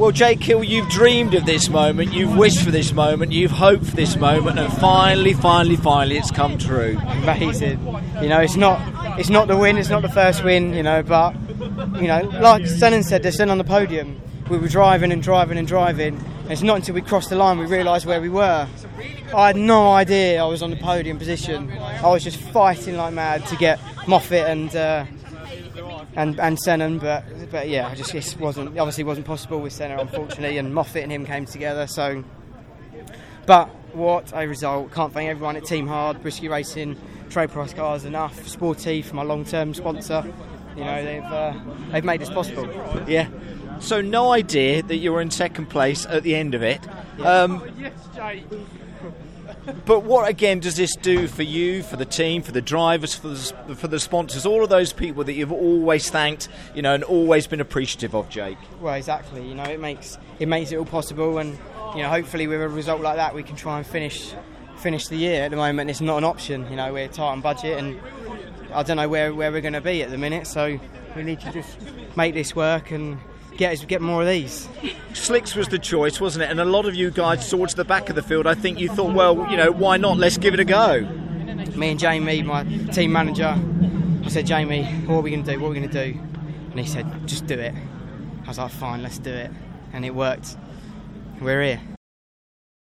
Well, Jake Hill, you've dreamed of this moment, you've wished for this moment, you've hoped for this moment, and finally, finally, finally, it's come true. Amazing. You know, it's not it's not the win, it's not the first win, you know, but you know, like Senna said, they're still on the podium. We were driving and driving and driving. And it's not until we crossed the line we realised where we were. I had no idea I was on the podium position. I was just fighting like mad to get Moffat and uh, and and Senna, but but yeah, I just it wasn't obviously wasn't possible with Senna unfortunately, and Moffat and him came together. So, but what a result! Can't thank everyone at Team Hard, Brisky Racing, Trade Price Cars, enough Sportive, my long-term sponsor. You know they've uh, they've made this possible. Yeah. So no idea that you were in second place at the end of it. Um, but what again does this do for you, for the team, for the drivers, for the, for the sponsors, all of those people that you've always thanked, you know, and always been appreciative of, Jake? Well, exactly. You know, it makes it makes it all possible, and you know, hopefully with a result like that, we can try and finish finish the year. At the moment, it's not an option. You know, we're tight on budget, and I don't know where, where we're going to be at the minute. So we need to just make this work and get get more of these. Slicks was the choice, wasn't it? And a lot of you guys towards the back of the field, I think you thought, well, you know, why not? Let's give it a go. Me and Jamie, my team manager, I said, Jamie, what are we going to do? What are we going to do? And he said, just do it. I was like, fine, let's do it. And it worked. We're here.